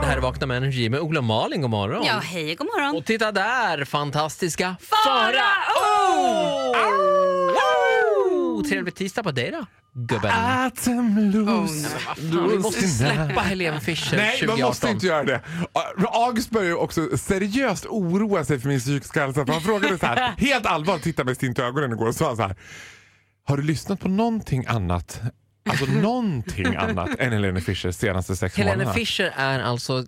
Det här är Vakna med Energy med Ola och Malin, god morgon. Ja, hej, god morgon. Och titta där, fantastiska Farao! Farao! Trevlig tisdag på dig då, gubben. Atemlos. Fan, vi måste släppa Helene Fischer Nej, man 2018. måste inte göra det. August börjar ju också seriöst oroa sig för min psykiska hälsa. För han frågade så här, helt allvarligt, tittade mig stint i ögonen igår och sa så här. Har du lyssnat på någonting annat Alltså någonting annat än Helene Fischer senaste sex Helene månaderna. Fischer är alltså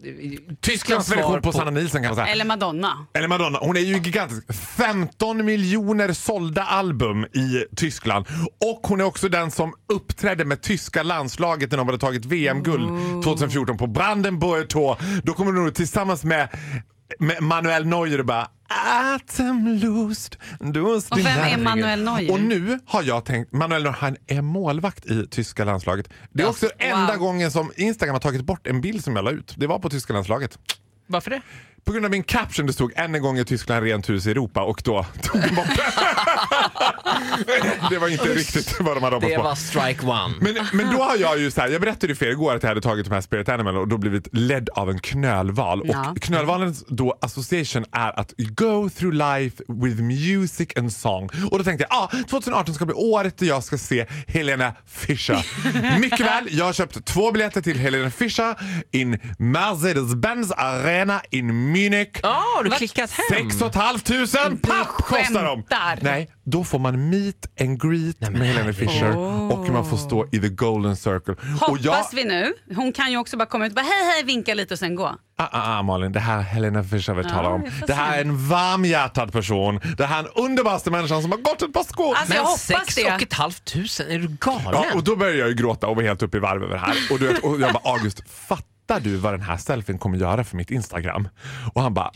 Tysklands svar version på Sanna Nielsen kan man säga. Eller Madonna. Eller Madonna, hon är ju gigantisk. 15 miljoner sålda album i Tyskland. Och hon är också den som uppträdde med tyska landslaget när de hade tagit VM-guld 2014 på Brandenburg Tor. Då kommer hon tillsammans med, med Manuel Neuer och bara Atemlust. Och vem är Manuel Neuer? Och nu har jag tänkt, Manuel Neuer han är målvakt i tyska landslaget. Det är Ja, också wow. enda gången som Instagram har tagit bort en bild som jag la ut. Det var på tyska landslaget. Varför det? På grund av min caption det stod än en gång i Tyskland rent hus i Europa och då tog de bort det. Det var inte riktigt vad de hade hoppats Det på. var strike one. Men, men då har jag ju så här, jag berättade ju för er igår att jag hade tagit de här Spirit Animal och då blivit ledd av en knölval. Ja. Och knölvalens då association är att go through life with music and song. Och då tänkte jag, ah, 2018 ska bli året där jag ska se Helena Fischer. Mycket väl, jag har köpt två biljetter till Helena Fischer in Mercedes-Benz Arena in Munich. Har du klickat hem? 6 500 papp kostar de! Nej, då får man meet and greet men med Helena herregud. Fischer och man får stå i the golden circle. Hoppas och jag, vi nu. Hon kan ju också bara komma ut och bara hej hej vinka lite och sen gå. ah, ah, ah, Malin, det här är Helena Fischer vi Ja, talar om. Det här är en varmhjärtad person. Det här är en underbaraste människan som har gått ett par skor. Alltså, jag Men hoppas sex det. och ett halvt tusen, är du galen? Ja, och då började jag ju gråta och var helt uppe i varv över det här. Och, du vet, och jag bara, August, fattar du vad den här selfien kommer göra för mitt Instagram? Och han bara,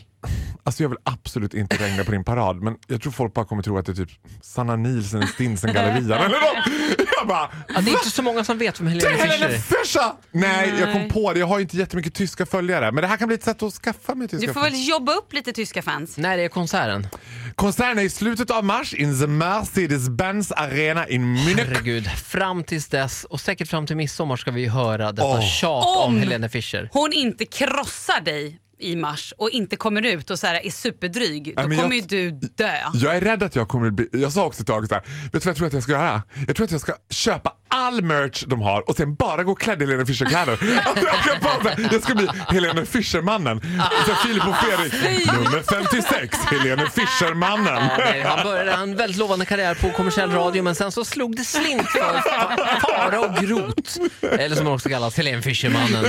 alltså jag vill absolut inte regna på din parad men jag tror folk bara kommer tro att det är typ Sanna Nielsen i Stinsen-gallerian eller något. Jag bara, Ja, det är inte så många som vet vem Helene är Helena Fischer är. Fischer! Nej, jag kom Nej. på det. Jag har inte jättemycket tyska följare men det här kan bli ett sätt att skaffa mig tyska Du får följare. väl jobba upp lite tyska fans. När är konserten? Konserten är i slutet av mars in the Mercedes-Benz Arena in Munich. Herregud, fram tills dess och säkert fram till midsommar ska vi höra detta Åh. tjat om, Om- Helene Fischer. Hon inte krossar dig i mars och inte kommer ut och så här är superdryg. Då Ja, men kommer jag- ju du dö. Jag är rädd att jag kommer bli... Jag sa också ett tag så här, vet du vad jag tror att jag ska göra? Jag tror att jag ska köpa all merch de har och sen bara gå klädd i Helena Fischer-kläder. Alltså, jag, ska bara, så här, jag ska bli Helena Fischer-mannen. Filip och Fredrik, nummer 56, Helena Fischer-mannen. Ja, han började en väldigt lovande karriär på kommersiell radio men sen så slog det slint för Fara och Grot. Eller som han också kallas, Helene Fischer-mannen.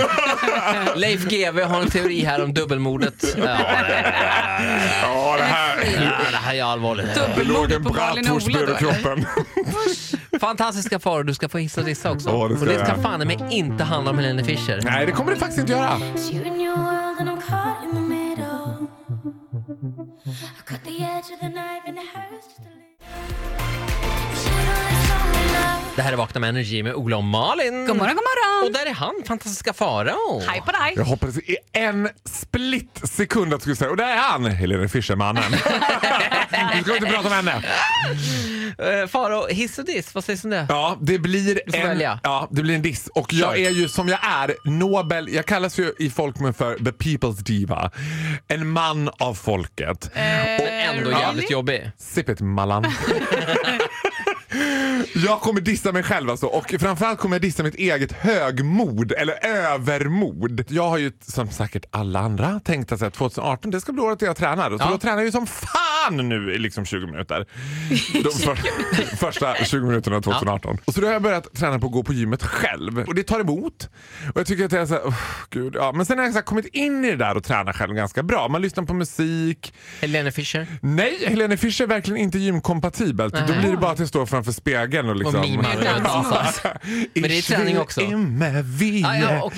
Leif GW har en teori här om dubbelmordet. Ja, det, Ja, det här... ja, det här är allvarligt. Dubbelmordet på Malin och Ola då, eller? Fantastiska faror, du ska få hissa och dissa också. Ja, det ska och det ska fan mig inte handla om Helene Fischer. Nej, det kommer det faktiskt inte göra. It's you and your world and I'm caught in the middle. I cut the edge of the knife and it hurts just a little. Det här är Vakna med Energy med Ola och Malin. God morgon, god Och morgon. där är han, fantastiska Farao. Hej på dig. Jag hoppades i en split sekund att du skulle säga och där är han, Helena Fischer-mannen. Nu ska vi inte prata om henne. Eh, Farao, hiss och diss, vad sägs om det? Ja, det blir, får en, välja. ja, det blir en diss. Och jag Kör. är ju som jag är, Nobel, jag kallas ju i folkmun för the people's diva. En man av folket. Och ändå Eh, jävligt jobbig. Sip it Mallan. Jag kommer dissa mig själv alltså och framförallt kommer jag dissa mitt eget högmod eller övermod. Jag har ju som säkert alla andra tänkt att så här, 2018 det ska bli året jag tränar. Så Ja. då tränar jag ju som fan nu i liksom 20 minuter. De för, första 20 minuterna 2018. Och så då har jag börjat träna på att gå på gymmet själv och det tar emot. Och jag tycker att det är så här, oh, gud, ja. Men sen har jag så här, kommit in i det där och tränar själv ganska bra. Man lyssnar på musik, Helene Fischer. Nej, Helene Fischer är verkligen inte gymkompatibelt. Då blir det bara att jag står framför spegeln och liksom... Och. Men det är träning också. Ja, Ah, ja.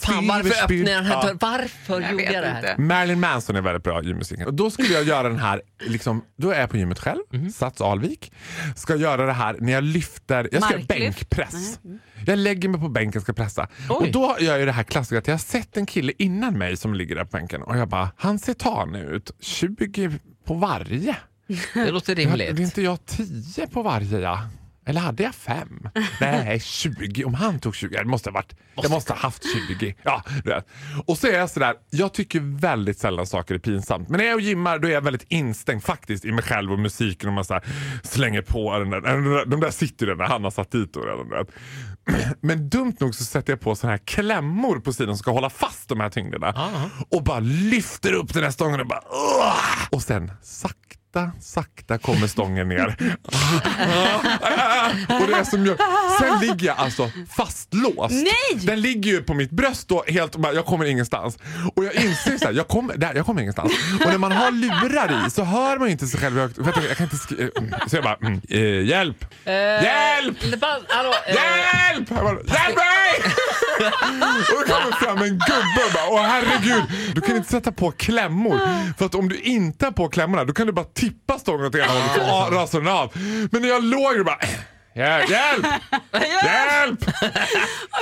Fan, varför öppnade jag den här dörren? Varför Jag gjorde jag det här? inte. Marilyn Manson är väldigt bra i gymmusiken. Och då skulle jag göra den här, liksom, då är jag på gymmet själv, Mhm. Sats Alvik. Ska göra det här när jag lyfter, jag ska Marklyft? bänkpress. Jag lägger mig på bänken och ska pressa. Oj. Och då gör jag det här klassiska att jag har sett en kille innan mig som ligger där på bänken och jag bara, han ser tan ut, 20 på varje. Det låter Ja, Det är rimligt. inte jag 10 på varje ja. Eller hade jag fem? Nej, 20. Om han tog 20. Det måste ha varit, jag måste ha haft 20. Ja. Och så är jag sådär, jag tycker väldigt sällan saker är pinsamt. Men när jag gymmar då är jag väldigt instängd faktiskt i mig själv och musiken och man så slänger på den där. De där, de där sitter ju där när han har satt dit redan. vet. Men dumt nog så sätter jag på såna här klämmor på sidan som ska hålla fast de här tyngderna. Och bara lyfter upp den här stången och bara "Åh!" Och sen sakta, sakta kommer stången ner. och det är som jag, sen ligger jag alltså fastlåst. Nej! Den ligger ju på mitt bröst då helt och bara, jag kommer ingenstans. Och jag inser så här, jag kommer, där, jag kommer ingenstans. Och när man har lurar i så hör man ju inte sig själv högt. Vänta, jag kan inte skri- Så jag bara, mm, eh, hjälp! Hjälp! Det bara, hallå, eh, Hjälp! Jag bara, Hjälp mig! och det kommer fram en gubbe och bara, åh herregud, du kan inte sätta på klämmor. För att om du inte har på klämmorna då kan du bara tippa stången åt ena hållet ah, rasar den av. Men när jag låg och bara, hjälp! Hjälp! Hjälp!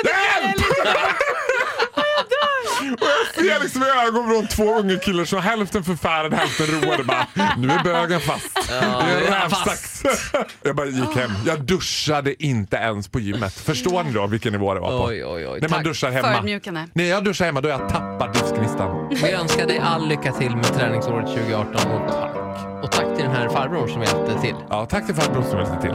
Hjälp! Och jag ser liksom i ögonvrån två unga killar som hälften förfärade, hälften roade. Bara, nu är bögen fast. det är rävsax. Jag bara gick hem. Jag duschade inte ens på gymmet. Förstår ni då vilken nivå det var på? Oj, oj, oj. När man Tack. duschar hemma. Förödmjukande. När jag duschar hemma då har jag tappat livsgnistan. Vi önskar dig all lycka till med träningsåret 2018 och tack. Och tack till den här farbrorn som hjälpte till. Ja, tack till farbror som hjälpte till.